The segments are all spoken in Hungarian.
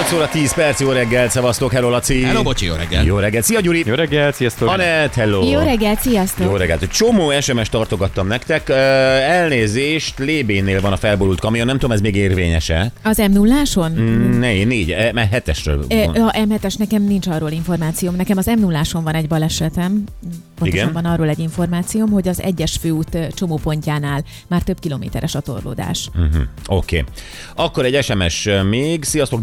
8 óra 10 perc, jó reggel, szevasztok, hello Laci. Hello, bocsi, jó reggel. Jó reggel, szia Gyuri. Jó reggelt, sziasztok! Anett, hello. Jó reggelt, sziasztok! Jó reggelt. Csomó SMS tartogattam nektek. Ö, Elnézést, Lébénnél van a felborult kamion, nem tudom, ez még érvényes-e? Az m 0 áson Ne, négy, e, mert hetesről van. A M7-es nekem nincs arról információm. Nekem az m 0 van egy balesetem. Pontosan Igen? van arról egy információm, hogy az egyes főút csomópontjánál már több kilométeres a torlódás. Oké. Okay. Akkor egy SMS még. Sziasztok,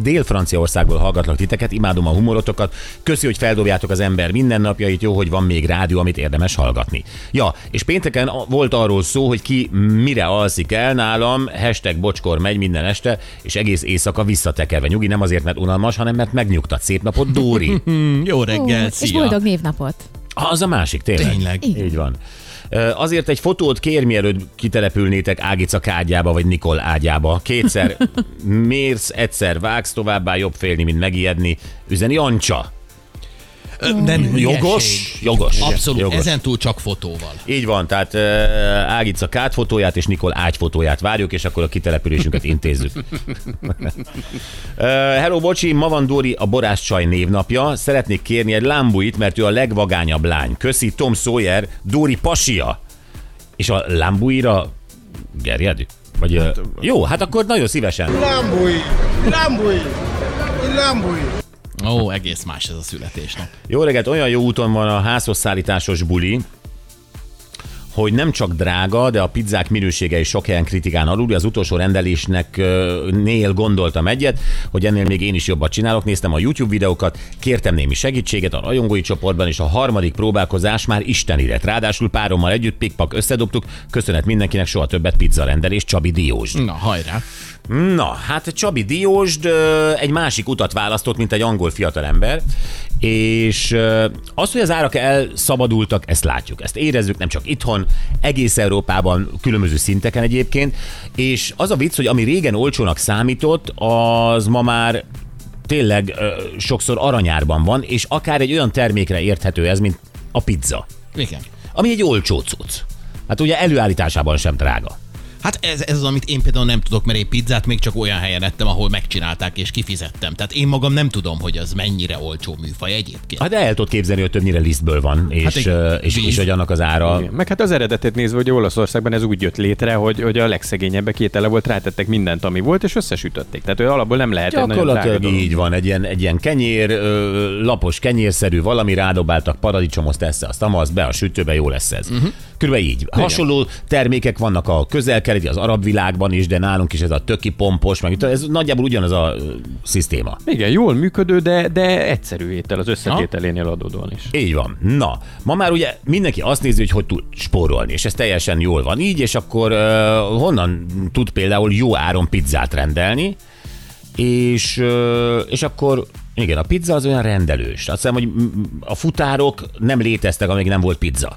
Dél-Franciaországból hallgatlak titeket, imádom a humorotokat. Köszi, hogy feldobjátok az ember mindennapjait, jó, hogy van még rádió, amit érdemes hallgatni. Ja, és pénteken volt arról szó, hogy ki mire alszik el nálam, hashtag bocskor megy minden este, és egész éjszaka visszatekerve. Nyugi, nem azért, mert unalmas, hanem mert megnyugtat. Szép napot, Dóri. Jó reggel, és szia. boldog névnapot! Az a másik, tényleg. Tényleg. Így van. Azért egy fotót kér, mielőtt kitelepülnétek Ágica ágyába, vagy Nikol ágyába. Kétszer mérsz, egyszer vágsz, továbbá jobb félni, mint megijedni. Üzeni Ancsa. Nem. Jogos? Jogos. Abszolút, Jogos. ezen túl csak fotóval. Így van, tehát uh, Ágica kát fotóját és Nikol ágy fotóját várjuk, és akkor a kitelepülésünket intézzük. uh, hello, bocsi, ma van Dori a Borás Csaj névnapja. Szeretnék kérni egy lámbuit, mert ő a legvagányabb lány. Köszi, Tom Sawyer, Dori pasia. És a lámbuira gerjed? Vagy, hát, jó, hát akkor nagyon szívesen. Lambui, Lambui, Lambui. Ó, egész más ez a születésnap. Jó reggelt, olyan jó úton van a házhoz szállításos buli, hogy nem csak drága, de a pizzák minősége is sok helyen kritikán alul. Az utolsó rendelésnek nél gondoltam egyet, hogy ennél még én is jobbat csinálok. Néztem a YouTube videókat, kértem némi segítséget a rajongói csoportban, és a harmadik próbálkozás már isteni lett. Ráadásul párommal együtt pikpak összedobtuk. Köszönet mindenkinek, soha többet pizza rendelés, Csabi Diós. Na, hajrá. Na, hát Csabi Diósd egy másik utat választott, mint egy angol fiatalember, és az, hogy az árak elszabadultak, ezt látjuk, ezt érezzük nem csak itthon, egész Európában, különböző szinteken egyébként, és az a vicc, hogy ami régen olcsónak számított, az ma már tényleg ö, sokszor aranyárban van, és akár egy olyan termékre érthető ez, mint a pizza, Igen. ami egy olcsó cucc. Hát ugye előállításában sem drága. Hát ez, ez az, amit én például nem tudok, mert én pizzát még csak olyan helyen ettem, ahol megcsinálták és kifizettem. Tehát én magam nem tudom, hogy az mennyire olcsó műfaj egyébként. Hát de el tudod képzelni, hogy többnyire lisztből van, és, Hát hát és, és, Víz. hogy annak az ára... Igen. Meg hát az eredetét nézve, hogy Olaszországban ez úgy jött létre, hogy, hogy a legszegényebbek étele volt, rátettek mindent, ami volt, és összesütötték. Tehát ő alapból nem lehet egy Gyakorlatilag dolog. így van, egy ilyen, egy ilyen kenyér, ö, lapos kenyérszerű valami, rádobáltak paradicsomot, esze, azt amasz be a sütőbe, jó lesz ez. Uh-huh. Körülbelül így. Hasonló termékek vannak a közel-keleti, az arab világban is, de nálunk is ez a töki pompos, meg ez nagyjából ugyanaz a szisztéma. Igen, jól működő, de, de egyszerű étel az összetételénél adódóan is. Így van. Na, ma már ugye mindenki azt nézi, hogy hogy tud spórolni, és ez teljesen jól van így, és akkor uh, honnan tud például jó áron pizzát rendelni, és, és akkor igen, a pizza az olyan rendelős. Azt hiszem, hogy a futárok nem léteztek, amíg nem volt pizza.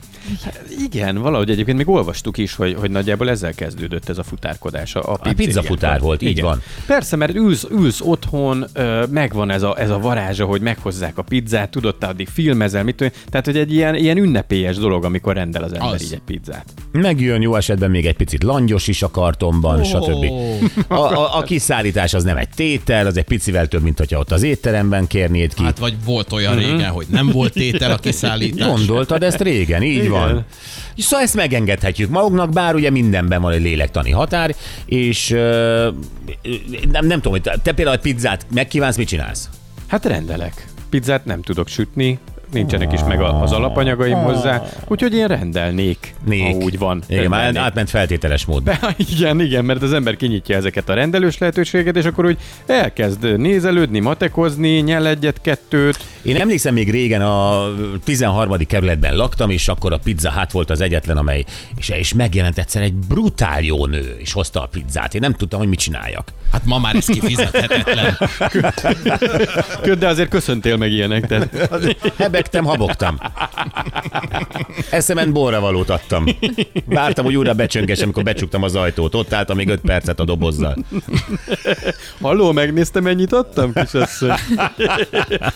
Igen, valahogy egyébként még olvastuk is, hogy, hogy nagyjából ezzel kezdődött ez a futárkodás. A, a, A pizza futár volt, így Igen. van. Persze, mert ülsz, ülsz otthon, megvan ez a, ez a varázsa, hogy meghozzák a pizzát, tudod, te addig filmezel, mit tudom, tehát hogy egy ilyen, ilyen ünnepélyes dolog, amikor rendel az ember Az. így egy pizzát. Megjön jó esetben még egy picit langyos is a kartonban, oh. stb. A, a, a kiszállítás az nem egy tétel, az egy picivel több, mint hogyha ott az étteremben kérnéd ki. Hát vagy volt olyan régen, hogy nem volt tétel a kiszállítás. Gondoltad ezt régen, így Igen. van. Szóval ezt megengedhetjük magunknak, bár ugye mindenben van egy lélektani határ, és ö, nem, nem tudom, hogy te, te például egy pizzát megkívánsz, mit csinálsz? Hát rendelek. Pizzát nem tudok sütni, nincsenek is meg a- az alapanyagaim hozzá, úgyhogy én rendelnék, Nék. ha úgy van. Igen, már átment feltételes. Be, igen, igen, mert az ember kinyitja ezeket a rendelős lehetőségeket, és akkor úgy elkezd nézelődni, matekozni, nyel egyet-kettőt. Én emlékszem, még régen a 13. kerületben laktam, és akkor a Pizza hát volt az egyetlen, amely, és, és megjelent egyszer egy brutál jó nő, és hozta a pizzát. Én nem tudtam, hogy mit csináljak. Hát ma már ez kifizethetetlen. De azért köszöntél meg ilyenek. Tehát... Lebegtem, habogtam. Eszemen borra valót adtam. Vártam, hogy újra becsönges, amikor becsuktam az ajtót. Ott álltam még öt percet a dobozzal. Halló, megnéztem, mennyit adtam, kisasszony?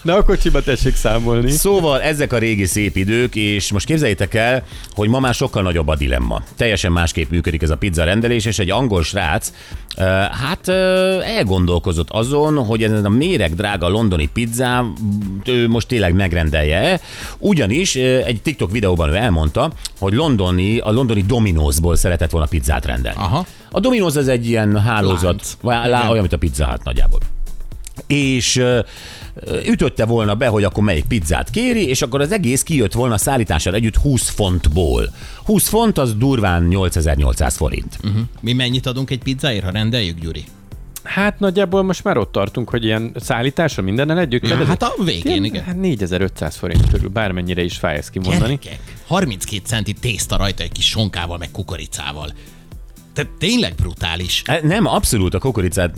Na, a kocsiba tessék számolni. Szóval ezek a régi szép idők, és most képzeljétek el, hogy ma már sokkal nagyobb a dilemma. Teljesen másképp működik ez a pizza rendelés, és egy angol srác, hát elgondolkozott azon, hogy ez a méreg drága londoni pizza, ő most tényleg megrendelje ugyanis egy TikTok videóban ő elmondta, hogy londoni, a londoni Domino'sból szeretett volna pizzát rendelni. Aha. A Domino's ez egy ilyen hálózat, vagy lá, olyan, mint a pizza hát nagyjából és ütötte volna be, hogy akkor melyik pizzát kéri, és akkor az egész kijött volna szállítással együtt 20 fontból. 20 font az durván 8800 forint. Uh-huh. Mi mennyit adunk egy pizzáért, ha rendeljük, Gyuri? Hát nagyjából most már ott tartunk, hogy ilyen szállításra mindennel együtt. Ja, hát a végén, Ilyen, igen. Hát 4500 forint körül, bármennyire is fáj ezt kimondani. Gyerekek, 32 centi tészta rajta egy kis sonkával, meg kukoricával. Tehát tényleg brutális. E, Nem, abszolút a kukoricát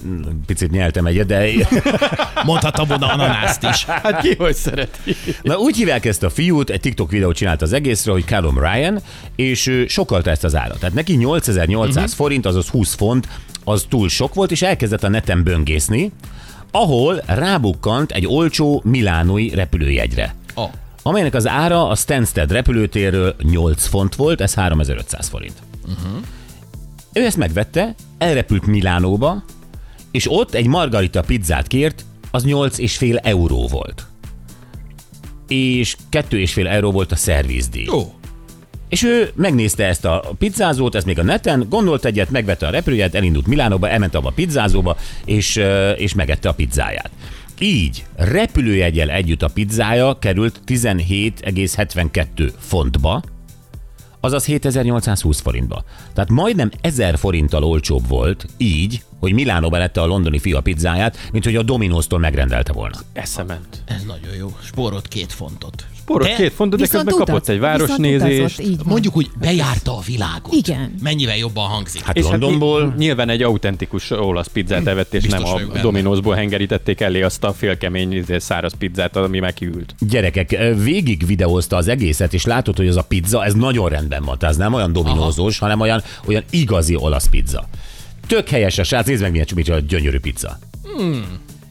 picit nyeltem egyet, de Mondhatom volna ananászt is. Hát ki hogy szereti? Na úgy hívják ezt a fiút, egy TikTok videót csinált az egészről, hogy Callum Ryan, és ő sokalta ezt az árat. Tehát neki 8800 uh-huh. forint, azaz 20 font, az túl sok volt, és elkezdett a neten böngészni, ahol rábukkant egy olcsó milánói repülőjegyre. Oh. amelynek az ára a Stansted repülőtérről 8 font volt, ez 3500 forint. Uh-huh. Ő ezt megvette, elrepült Milánóba, és ott egy margarita pizzát kért, az 8,5 euró volt. És 2,5 euró volt a szervizdíj. Jó. És ő megnézte ezt a pizzázót, ez még a neten, gondolt egyet, megvette a repülőjét, elindult Milánóba, elment abba a pizzázóba, és, és megette a pizzáját. Így repülőjegyel együtt a pizzája került 17,72 fontba, azaz 7820 forintba. Tehát majdnem 1000 forinttal olcsóbb volt így, hogy Milánóba lette a londoni fia pizzáját, mint hogy a Domino's-tól megrendelte volna. Eszement. Ez nagyon jó. Spórolt két fontot. De két fontot, de közben utaz- kapott egy városnézést. utazott. Mondjuk úgy, bejárta a világot. Igen. Mennyivel jobban hangzik. Hát És Londonból... hát ny- nyilván egy autentikus olasz pizzát evett, és Biztos nem a. Domino'sból hengerítették elé azt a félkemény izé, száraz pizzát, ami meghűlt. Gyerekek, végig videózta az egészet, és látod, hogy az a pizza, ez nagyon rendben van. Tehát ez nem olyan dominózós, hanem olyan, olyan igazi olasz pizza. Tök helyes a srác, nézd meg milyen csomítja a gyönyörű pizza.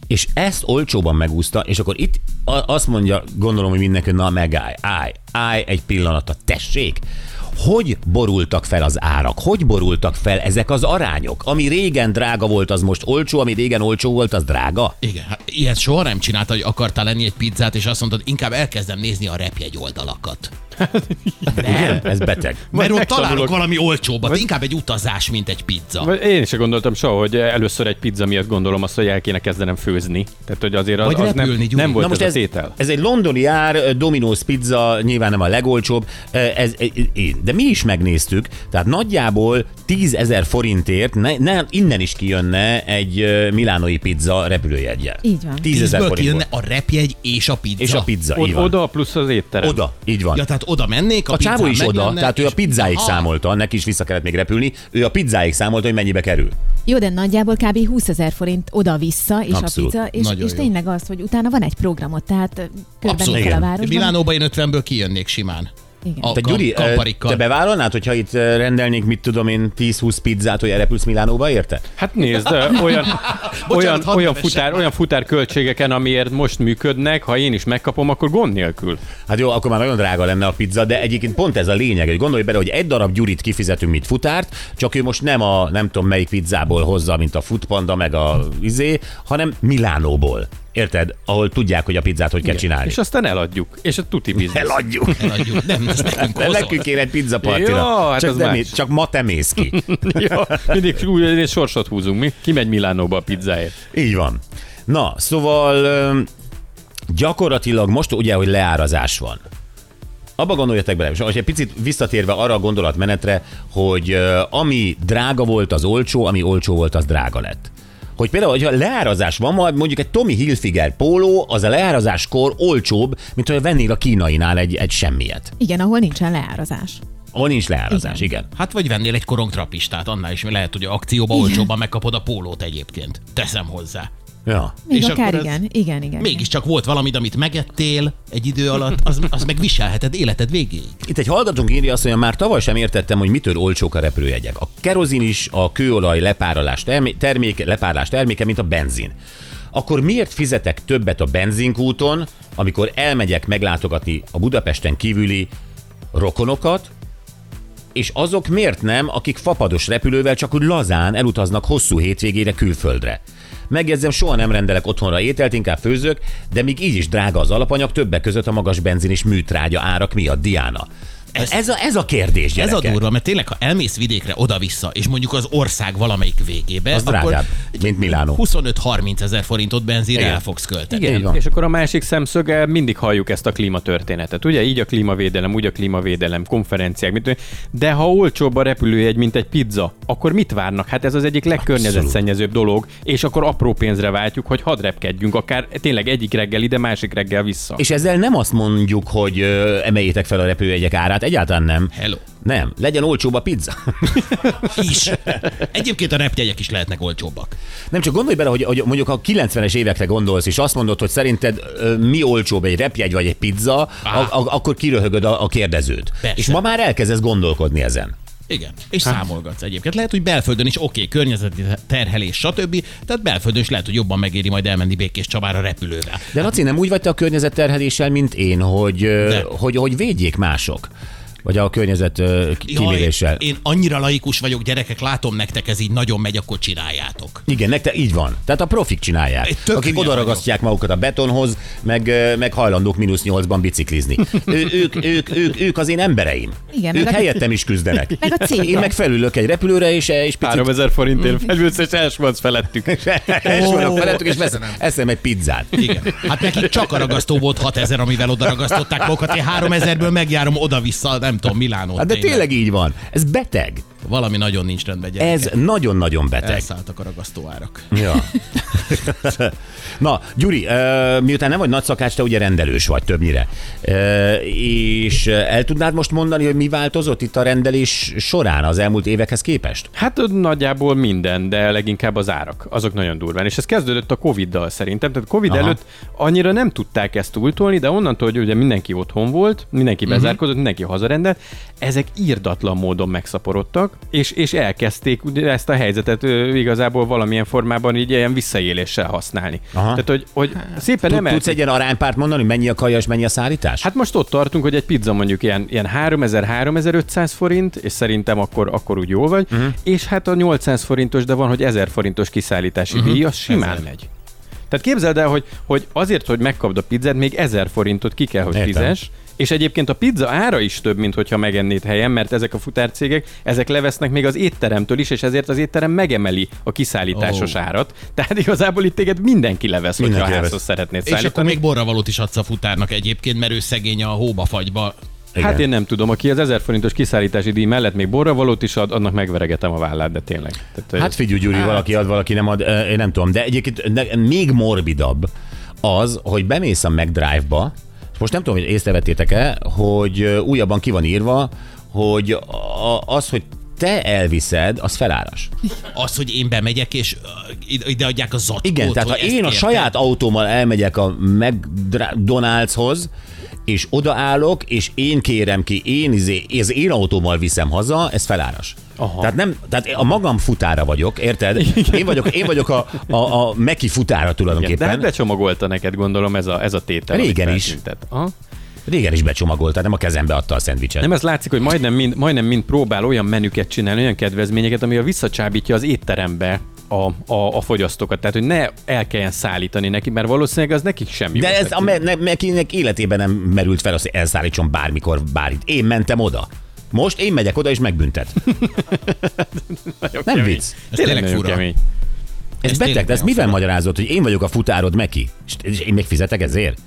És ezt olcsóban megúszta, és akkor itt a- azt mondja, gondolom, hogy mindenki, na megállj, állj, állj egy pillanatra, tessék. Hogy borultak fel az árak? Hogy borultak fel ezek az arányok? Ami régen drága volt, az most olcsó, ami régen olcsó volt, az drága? Igen, hát ilyet soha nem csinálta, hogy akartál lenni egy pizzát, és azt mondod, inkább elkezdem nézni a repjegy oldalakat. Igen, ez beteg. Mert ott találok valami olcsóbbat, inkább egy utazás, mint egy pizza. Vagy Én is gondoltam soha, hogy először egy pizza miatt gondolom azt, hogy el kéne kezdenem főzni. Tehát, hogy azért az, Vagy az nem, repülni, Gyuri. nem volt Na most ez, ez, a tétel. ez egy londoni ár, Domino's pizza nyilván nem a legolcsóbb, ez, de mi is megnéztük, tehát nagyjából 10 ezer forintért ne, ne, innen is kijönne egy ö, milánói pizza repülőjegyel. Így van. 10 ezer forint. a repjegy és a pizza. És a pizza, O- így van. oda plusz az étterem. Oda, így van. Ja, tehát oda mennék, a, a csávó is oda, tehát ő a pizzáig Aha. számolta, neki is vissza kellett még repülni, ő a pizzáig számolta, hogy mennyibe kerül. Jó, de nagyjából kb. 20 ezer forint oda-vissza, és Abszolút. a pizza, és, Nagyon és jó. tényleg az, hogy utána van egy programot, tehát Abszolút. a városban. Milánóba én 50-ből kijönnék simán. Igen. A Te kam- Gyuri, kamparikkal. te bevállalnád, hogyha itt rendelnék, mit tudom én, 10-20 pizzát, hogy elrepülsz Milánóba, érted? Hát nézd, olyan, olyan, olyan, futár, olyan futár költségeken, amiért most működnek, ha én is megkapom, akkor gond nélkül. Hát jó, akkor már nagyon drága lenne a pizza, de egyébként pont ez a lényeg, hogy gondolj bele, hogy egy darab gyurit kifizetünk, mint futárt, csak ő most nem a nem tudom melyik pizzából hozza, mint a futpanda, meg a izé, hanem Milánóból. Érted? Ahol tudják, hogy a pizzát hogy kell csinálni. És aztán eladjuk. És a tuti biznisz. Eladjuk. Eladjuk. Nem, ez nekünk De nekünk kéne egy pizzapartira. Jó, hát csak, az nem, más. csak ma te mész ki. ja, mindig úgy sorsot húzunk mi. Ki megy Milánóba a pizzáért? Így van. Na, szóval gyakorlatilag most ugye, hogy leárazás van. Abba gondoljatok bele, és egy picit visszatérve arra a gondolatmenetre, hogy ami drága volt, az olcsó, ami olcsó volt, az drága lett. Hogy például, hogyha leárazás van, majd mondjuk egy Tommy Hilfiger póló, az a leárazáskor olcsóbb, mint hogy vennél a kínainál egy, egy semmiet. Igen, ahol nincsen leárazás. Ahol nincs leárazás, igen. igen. Hát vagy vennél egy korongtrapistát, annál is lehet, hogy akcióba olcsóbban megkapod a pólót egyébként. Teszem hozzá. Ja. Még És akár akkor ez- igen, igen, igen. Mégiscsak volt valamit, amit megettél egy idő alatt, az, az meg viselheted életed végéig. Itt egy hallgatónk írja azt, hogy már tavaly sem értettem, hogy mitől olcsók a repülőjegyek. A kerozin is a kőolaj lepárolás termé- terméke, lepárlás terméke, mint a benzin. Akkor miért fizetek többet a benzinkúton, amikor elmegyek meglátogatni a Budapesten kívüli rokonokat, és azok miért nem, akik fapados repülővel csak úgy lazán elutaznak hosszú hétvégére külföldre? Megjegyzem, soha nem rendelek otthonra ételt, inkább főzök, de még így is drága az alapanyag, többek között a magas benzin és műtrágya árak miatt, Diana. Ez, ez, a, ez a kérdés, Ez a gyerekek. durva, mert tényleg, ha elmész vidékre oda-vissza, és mondjuk az ország valamelyik végébe, Az drágább, mint Milánó. 25-30 ezer forintot benzinre Igen. el fogsz költeni. Igen, van. és akkor a másik szemszöge mindig halljuk ezt a klímatörténetet. Ugye így a klímavédelem, úgy a klímavédelem, konferenciák, mit de ha olcsóbb a repülőjegy, mint egy pizza, akkor mit várnak? Hát ez az egyik legkörnyezetszennyezőbb dolog, és akkor apró pénzre váltjuk, hogy hadd repkedjünk, akár tényleg egyik reggel ide, másik reggel vissza. És ezzel nem azt mondjuk, hogy emeljétek fel a repülőjegyek árát, egyáltalán nem. Hello. Nem, legyen olcsóbb a pizza. Is. Egyébként a repjegyek is lehetnek olcsóbbak. Nem csak gondolj bele, hogy, hogy mondjuk a 90-es évekre gondolsz, és azt mondod, hogy szerinted mi olcsóbb egy repjegy vagy egy pizza, a, a, akkor kiröhögöd a, a kérdezőt. Persze. És ma már elkezdesz gondolkodni ezen. Igen. És számolgatsz egyébként. Lehet, hogy belföldön is oké, okay, környezeti terhelés, stb. Tehát belföldön is lehet, hogy jobban megéri majd elmenni Békés Csabára repülővel. De Laci, nem úgy vagy te a környezetterheléssel, mint én, hogy, De. hogy, hogy védjék mások? Vagy a környezet kiméréssel? Én annyira laikus vagyok, gyerekek, látom nektek, ez így nagyon megy, akkor csináljátok. Igen, nektek így van. Tehát a profik csinálják. Tök Akik odaragasztják magukat a betonhoz, meg, meg hajlandók mínusz nyolcban biciklizni. Ő, ők, ők, ők, ők az én embereim. Igen, ők meg a- helyettem is küzdenek. Meg a cégek. Én meg felülök egy repülőre, és, és picit 3000 forintért felülsz, és elsmadsz felettük. Elsőnek felettük, és veszem, eszem egy pizzát. Igen. Hát nekik csak a ragasztó volt 6000, amivel oda ragasztották magukat. Én 3000-ből megjárom oda-vissza, nem tudom, Milánót. Hát de tényleg így van. Ez beteg. Valami nagyon nincs rendben, gyerekek. Ez nagyon-nagyon beteg. Elszálltak a ragasztóárak. Ja. Na, Gyuri, miután nem vagy nagy szakács, te ugye rendelős vagy többnyire. És el tudnád most mondani, hogy mi változott itt a rendelés során az elmúlt évekhez képest? Hát nagyjából minden, de leginkább az árak. Azok nagyon durván. És ez kezdődött a Covid-dal szerintem. Tehát Covid Aha. Előtt annyira nem tudták ezt túltolni, de onnantól, hogy ugye mindenki otthon volt, mindenki bezárkozott, mindenki hazarendelt, ezek írdatlan módon megszaporodtak, és, és elkezdték ezt a helyzetet ö, igazából valamilyen formában így ilyen visszaéléssel használni. Aha. Tehát, hogy, hogy szépen nem tudsz egy ilyen aránypárt mondani, hogy mennyi a kaja és mennyi a szállítás? Hát most ott tartunk, hogy egy pizza mondjuk ilyen, ilyen 3000-3500 forint, és szerintem akkor, akkor úgy jó vagy, uh-huh. és hát a 800 forintos, de van, hogy 1000 forintos kiszállítási uh-huh. díj, az simán Ezer. megy. Tehát képzeld el, hogy, hogy azért, hogy megkapd a pizzát, még 1000 forintot ki kell, hogy Értem. fizes, és egyébként a pizza ára is több, mint hogyha megennéd helyen, mert ezek a futárcégek, ezek levesznek még az étteremtől is, és ezért az étterem megemeli a kiszállításos Ó. árat. Tehát igazából itt téged mindenki levesz, Mindenki hogyha levesz. házhoz szeretnéd És akkor szállítani. még borravalót is adsz a futárnak egyébként, mert ő szegény a hóba fagyba. Igen. Hát én nem tudom, aki az 1000 forintos kiszállítási díj mellett még borravalót is ad, annak megveregetem a vállát, de tényleg. Tehát, Hát figyelj, Gyuri, valaki ad, valaki nem ad, én nem tudom, de egyébként még morbidabb az, hogy bemész a McDrive-ba, és most nem tudom, hogy észrevettétek-e, hogy újabban ki van írva, hogy az, hogy te elviszed, az feláras. Az, hogy én bemegyek, és ide- adják a zacskót. Igen, tehát ha én a érted. saját autómmal elmegyek a McDonald'shoz, és odaállok, és én kérem ki, én izé, az én autómmal viszem haza, ez feláras. Aha. Tehát, nem, tehát a magam futára vagyok, érted? Én vagyok, én vagyok a, a, a Meki futára Igen, de tulajdonképpen. hát becsomagolta neked, gondolom ez a, ez a tétel. Régen is. Aha. Régen is becsomagolta, nem a kezembe adta a szendvicset. Nem, ez látszik, hogy majdnem mind, majdnem mind próbál olyan menüket csinálni, olyan kedvezményeket, ami a visszacsábítja az étterembe a, a, a fogyasztókat. Tehát, hogy ne el kelljen szállítani neki, mert valószínűleg az nekik sem jó. De ez a Tehát, me- ne- életében nem merült fel az, hogy elszállítson bármikor, bármit. Én mentem oda. Most én megyek oda és megbüntet. Nem vicc. Ez Tényleg fura. kemény. Ez, Ez beteg, de ezt mivel fura. magyarázod, hogy én vagyok a futárod Meki? És- És én még fizetek ezért?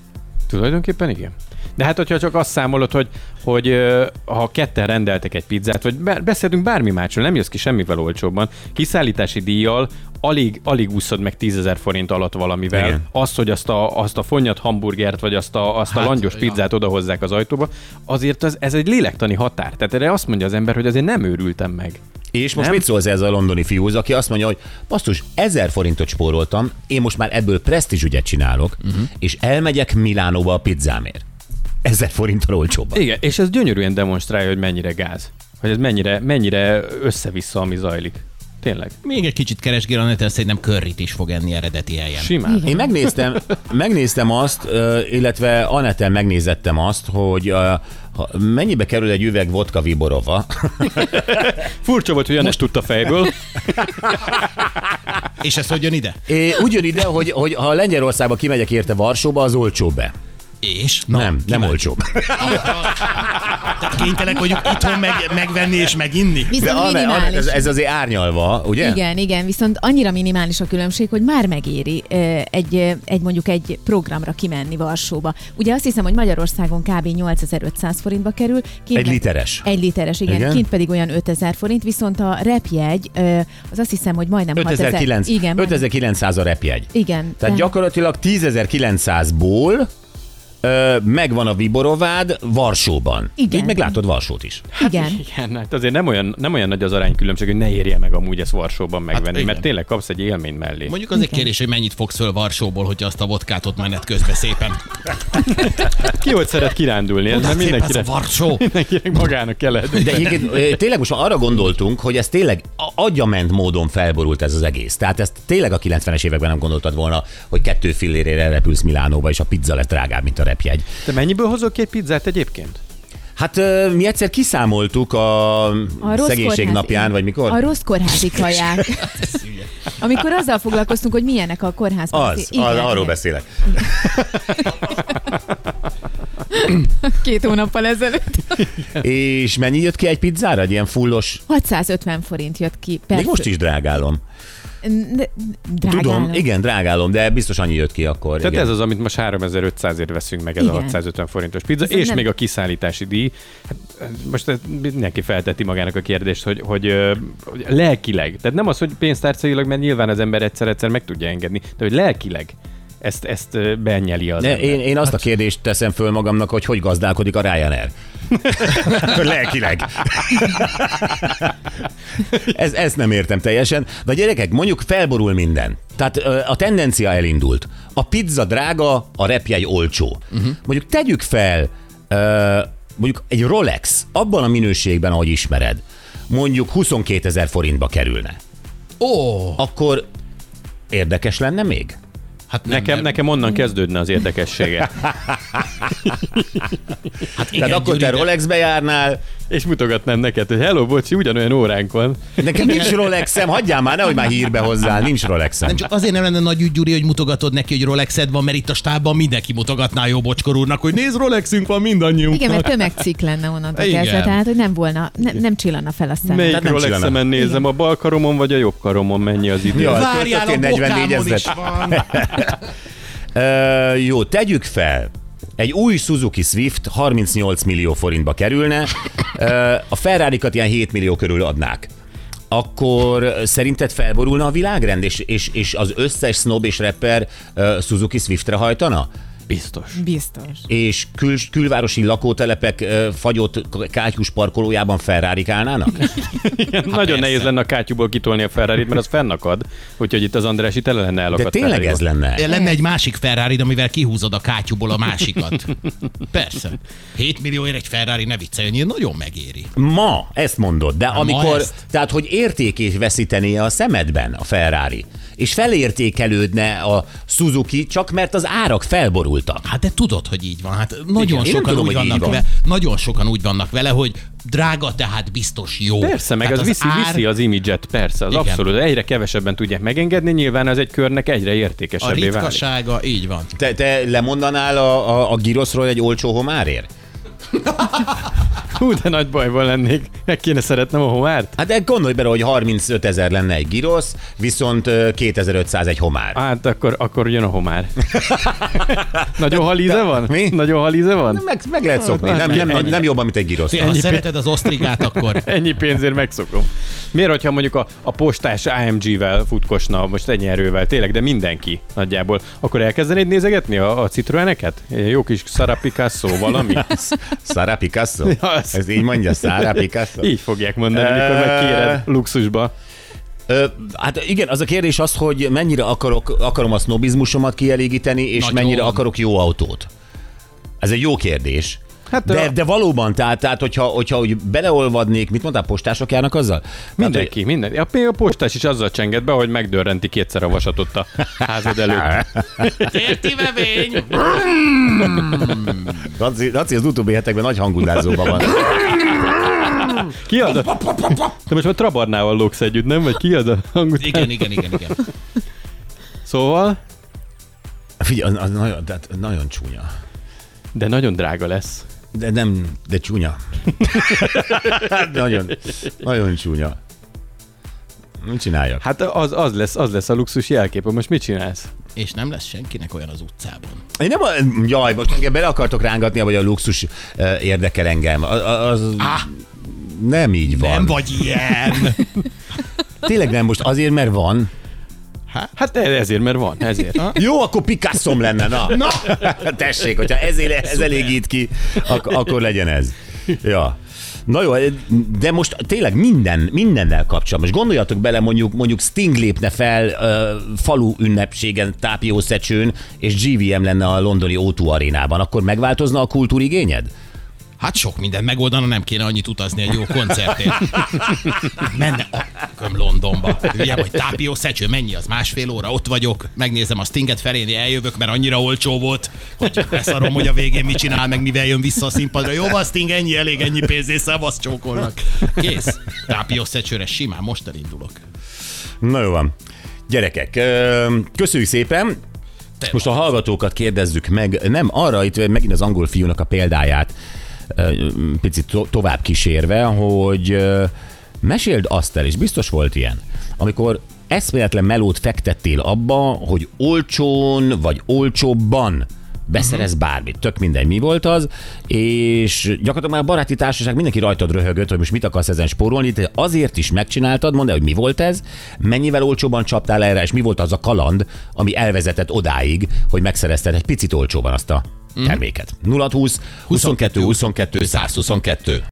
Tulajdonképpen igen. De hát, hogyha csak azt számolod, hogy, hogy ha ketten rendeltek egy pizzát, vagy be- beszélünk bármi másról, nem jössz ki semmivel olcsóbban, kiszállítási díjjal alig, alig úszod meg 10 ezer forint alatt valamivel. Igen. Azt, hogy azt a, azt a fonnyat hamburgert, vagy azt a, azt a Hát, langyos ja. pizzát odahozzák az ajtóba, azért az, ez egy lélektani határ. Tehát erre azt mondja az ember, hogy azért nem őrültem meg. És most Nem? mit szólsz ez a londoni fiúz, aki azt mondja, hogy basszus, ezer forintot spóroltam, én most már ebből presztízs ügyet csinálok, uh-huh. és elmegyek Milánóba a pizzámért. Ezer forinttal olcsóbban. Igen, és ez gyönyörűen demonstrálja, hogy mennyire gáz. Hogy ez mennyire, mennyire össze-vissza, ami zajlik. Tényleg. Még egy kicsit keresgél a neten, szerintem körrit is fog enni eredeti helyen. Simán. Én megnéztem, megnéztem azt, illetve Aneten megnézettem azt, hogy mennyibe kerül egy üveg vodka Viborova. Furcsa volt, hogy Janes tudta fejből. És ez hogy jön ide? É, úgy jön ide, hogy, hogy ha Lengyelországba kimegyek érte Varsóba, az olcsóbb be. És? Na, nem, nem olcsóbb. Tehát kénytelenek vagyunk itthon meg, megvenni és meginni? Viszont Anne, minimális. ez, ez azért árnyalva, ugye? Igen, igen, viszont annyira minimális a különbség, hogy már megéri egy, egy mondjuk egy programra kimenni Varsóba. Ugye azt hiszem, hogy Magyarországon kb. 8500 forintba kerül. Kint Egy literes. Egy literes, igen, Igen? Kint pedig olyan 5000 forint, viszont a repjegy, az azt hiszem, hogy majdnem 6000. 5900, Igen, majdnem- 5900 a repjegy. igen. Tehát gyakorlatilag 10.900-ból ö, megvan a Viborovád Varsóban. Igen. Így meglátod Varsót is. Igen. Igen, hát azért nem olyan, nem olyan nagy az aránykülönbség, hogy ne érje meg amúgy ezt Varsóban megvenni, igen. mert tényleg kapsz egy élmény mellé. Mondjuk az egy kérdés, hogy mennyit fogsz föl Varsóból, hogyha azt a vodkát ott menet közben szépen. Ki hogy szeret kirándulni? Ez nem a Varsó. mindenkinek magának kell. De egyébként tényleg most arra gondoltunk, hogy ez tényleg agyament módon felborult ez az egész. Tehát ezt tényleg a 90-es években nem gondoltad volna, hogy kettő fillérére repülsz Milánóba, és a pizza lett drágább, mint a repjegy. Te mennyiből hozok ki egy pizzát egyébként? Hát mi egyszer kiszámoltuk a, A szegénység napján, vagy mikor? A rossz kórházi kaják. Amikor azzal foglalkoztunk, hogy milyenek a kórházban. Az, az, arról beszélek. Két hónappal ezelőtt. És mennyi jött ki egy pizzára? Egy ilyen fullos, 650 forint jött ki. Még most is drágálom. Drágálom. Tudom, igen, drágálom, de biztos annyi jött ki akkor. Tehát igen. ez az, amit most 3500-ért veszünk meg, ez Igen. a 650 forintos pizza, Ez és nem- még a kiszállítási díj. Hát, most mindenki felteti magának a kérdést, hogy, hogy, hogy lelkileg, tehát nem az, hogy pénztárcailag, mert nyilván az ember egyszer-egyszer meg tudja engedni, de hogy lelkileg ezt, ezt benyeli az ember. én, én azt a kérdést teszem föl magamnak, hogy hogy gazdálkodik a Ryanair. Lelkileg. Ez, ezt nem értem teljesen. De gyerekek, mondjuk felborul minden. Tehát a tendencia elindult. A pizza drága, a repjegy olcsó. Uh-huh. Mondjuk tegyük fel, mondjuk egy Rolex, abban a minőségben, ahogy ismered, mondjuk 22 ezer forintba kerülne. Ó, Akkor érdekes lenne még? Hát nem, Nekem, nem. nekem onnan kezdődne az érdekessége. Hát Tehát akkor te Rolexbe járnál, És mutogatnám neked, hogy hello, bocsi, ugyanolyan óránk van. Nekem nincs Rolexem, hagyjál már, nehogy már hírbe hozzál, nincs Rolexem. Nem csak azért nem lenne nagy ügy, Gyuri, hogy mutogatod neki, hogy Rolexed van, mert itt a stábban mindenki mutogatná jó bocskor úrnak, hogy nézd, Rolexünk van mindannyiunknak. Igen, mert tömegcikk lenne onnantól Igen. kezdve, tehát hogy nem volna, ne, nem csillanna fel a szem. Melyik Rolexemen nézem, a bal karomon vagy a jobb karomon mennyi az idő? Ja. Várjál, a Költöttél 44 bokámon is ezret. van. Jó, tegyük fel, egy új Suzuki Swift 38 millió forintba kerülne, ö, a ferrari ilyen 7 millió körül adnák. Akkor szerinted felborulna a világrend, és, és, és az összes snob és rapper ö, Suzuki Swiftre hajtana? Biztos. Biztos. És kül, külvárosi lakótelepek fagyott kátyus parkolójában ferrari állnának? Igen, nagyon persze. nehéz lenne a kátyúból kitolni a ferrari mert az fennakad, úgyhogy itt az Andrási tele lenne De elakadt tényleg Ferrari-val. ez lenne? Lenne egy másik Ferrari, amivel kihúzod a kátyúból a másikat. Persze. 7 millióért egy Ferrari, ne vicceljen, nagyon megéri. Ma ezt mondod, de ma amikor, ezt? tehát hogy értékét veszítené a szemedben a Ferrari, és felértékelődne a Suzuki, csak mert az árak felborultak. Hát de tudod, hogy így van. Hát nagyon Igen, sokan tudom, úgy vannak van. vele, nagyon sokan úgy vannak vele, hogy drága, tehát biztos jó. Persze, meg tehát az, viszi, ár- viszi az imidzset, persze, az Igen. abszolút. Egyre kevesebben tudják megengedni, nyilván ez egy körnek egyre A értékesebbé válik. ritkasága, így van. Te, te lemondanál a, a, a giroszról egy olcsó homárért? Hú, de nagy bajban lennék. Meg kéne szeretnem a homárt. Hát de gondolj bele, hogy 35 ezer lenne egy girosz, viszont ö, 2500 egy homár. Hát akkor, akkor jön a homár. Nagyon halíze van? Mi? Nagyon halíze van? Meg, meg lehet szokni, nem, nem, nem, nem jobban, mint egy girosz. Ha szereted az osztrigát, akkor Ennyi pénzért megszokom. Miért, hogyha mondjuk a, a postás AMG-vel futkosna, most ennyi erővel, tényleg, de mindenki nagyjából, akkor elkezdenéd nézegetni a, a Citroeneket? Jó kis Sara Picasso valami? Sara Picasso? Ja, Ez így mondja Szára Picasso? Így fogják mondani, mikor megkéred luxusba. Ö, hát igen, az a kérdés az, hogy mennyire akarok, akarom a sznobizmusomat kielégíteni, és Nagyon. mennyire akarok jó autót. Ez egy jó kérdés. Hát de, de valóban, tehát, tehát hogyha, hogyha úgy beleolvadnék, mit mondtál, postások járnak azzal? Mindenki, minden. A, a postás is azzal csenged be, hogy megdörrenti kétszer a vasatot a házad előtt. Érti vevény! Laci, Laci az utóbbi hetekben nagy hangudázóban van. Ki ad a... Te most már Trabarnával lóksz együtt, nem? Vagy ki ad a hangot? Igen, igen, igen, igen. Szóval, Figyelj, az, az nagyon, tehát nagyon csúnya. de nagyon drága lesz. De nem, de csúnya. nagyon, nagyon csúnya. Mit csináljak? Hát az, az, lesz, az lesz a luxus jelképe. Most mit csinálsz? És nem lesz senkinek olyan az utcában. Én nem, a- jaj, most engem bele akartok rángatni, hogy a luxus érdekel engem. Az, az ah, nem így van. Nem vagy ilyen! Tényleg nem, most azért, mert van. Hát ezért, mert van, ezért. Jó, akkor picasso lenne, na. na. Tessék, hogyha ezért ez elégít ki, ak- akkor legyen ez. Ja. Na jó, de most tényleg minden, mindennel kapcsolatban. Most gondoljatok bele, mondjuk, mondjuk Sting lépne fel uh, falu ünnepségen, tápiószecsőn, és GVM lenne a londoni O2 arénában, akkor megváltozna a kultúrigényed? Hát sok minden megoldana, nem kéne annyit utazni egy jó koncertért. Menne a köm Londonba. Ugye, vagy tápió szecső, mennyi az? Másfél óra, ott vagyok, megnézem a Stinget feléni, eljövök, mert annyira olcsó volt, hogy beszarom, hogy a végén mit csinál, meg mivel jön vissza a színpadra. Jó, van, Sting, ennyi elég, ennyi pénzé, szavasz csókolnak. Kész. Tápió szecsőre simán, most elindulok. Na jó van. Gyerekek, köszönjük szépen. Most a hallgatókat kérdezzük meg, nem arra, itt megint az angol fiúnak a példáját picit to- tovább kísérve, hogy meséld azt el, és biztos volt ilyen, amikor eszméletlen melót fektettél abba, hogy olcsón vagy olcsóbban beszerez bármit, tök mindegy, mi volt az, és gyakorlatilag már a baráti társaság mindenki rajtad röhögött, hogy most mit akarsz ezen spórolni, te azért is megcsináltad, mondd el, hogy mi volt ez, mennyivel olcsóban csaptál erre, és mi volt az a kaland, ami elvezetett odáig, hogy megszerezted egy picit olcsóban azt a terméket. 0 20 22 22 122